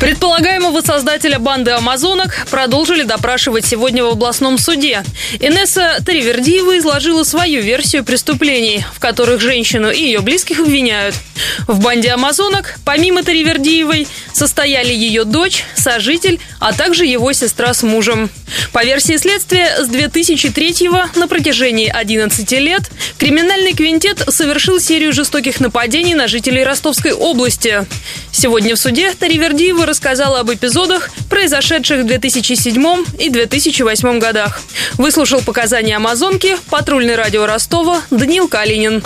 Предполагаемого создателя банды амазонок продолжили допрашивать сегодня в областном суде. Инесса Таривердиева изложила свою версию преступлений, в которых женщину и ее близких обвиняют. В банде амазонок, помимо Таривердиевой, состояли ее дочь, сожитель, а также его сестра с мужем. По версии следствия, с 2003 на протяжении 11 лет криминальный квинтет совершил серию жестоких нападений на жителей Ростовской области. Сегодня в суде Таривердиева рассказала об эпизодах, произошедших в 2007 и 2008 годах. Выслушал показания амазонки патрульный радио Ростова Даниил Калинин.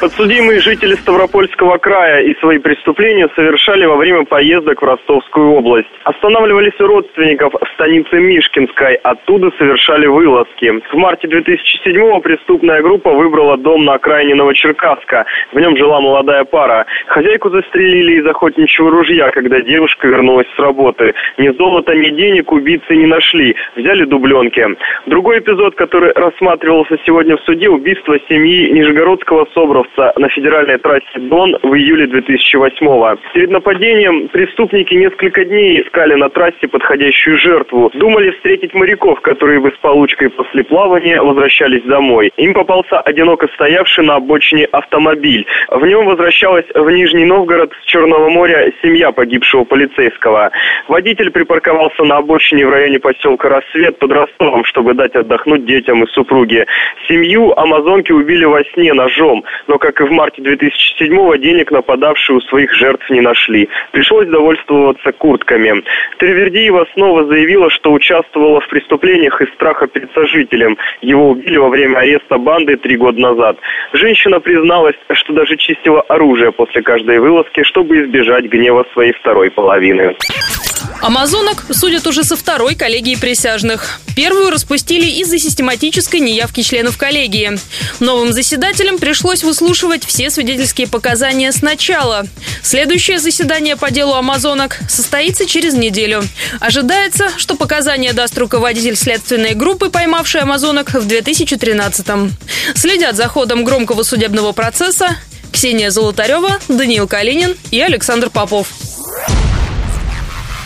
Подсудимые жители Ставропольского края и свои преступления совершали во время поездок в Ростовскую область. Останавливались у родственников в станице Мишкинской, оттуда совершали вылазки. В марте 2007-го преступная группа выбрала дом на окраине Новочеркасска. В нем жила молодая пара. Хозяйку застрелили из охотничьего ружья, когда девушка вернулась с работы. Ни золота, ни денег убийцы не нашли. Взяли дубленки. Другой эпизод, который рассматривался сегодня в суде, убийство семьи Нижегородского собровца Кировца на федеральной трассе Дон в июле 2008-го. Перед нападением преступники несколько дней искали на трассе подходящую жертву. Думали встретить моряков, которые бы с получкой после плавания возвращались домой. Им попался одиноко стоявший на обочине автомобиль. В нем возвращалась в Нижний Новгород с Черного моря семья погибшего полицейского. Водитель припарковался на обочине в районе поселка Рассвет под Ростовом, чтобы дать отдохнуть детям и супруге. Семью амазонки убили во сне ножом, но как и в марте 2007-го, денег нападавшие у своих жертв не нашли. Пришлось довольствоваться куртками. Тервердиева снова заявила, что участвовала в преступлениях из страха перед сожителем. Его убили во время ареста банды три года назад. Женщина призналась, что даже чистила оружие после каждой вылазки, чтобы избежать гнева своей второй половины. Амазонок судят уже со второй коллегии присяжных. Первую распустили из-за систематической неявки членов коллегии. Новым заседателям пришлось выслушивать все свидетельские показания сначала. Следующее заседание по делу Амазонок состоится через неделю. Ожидается, что показания даст руководитель следственной группы, поймавшей Амазонок в 2013-м. Следят за ходом громкого судебного процесса Ксения Золотарева, Даниил Калинин и Александр Попов.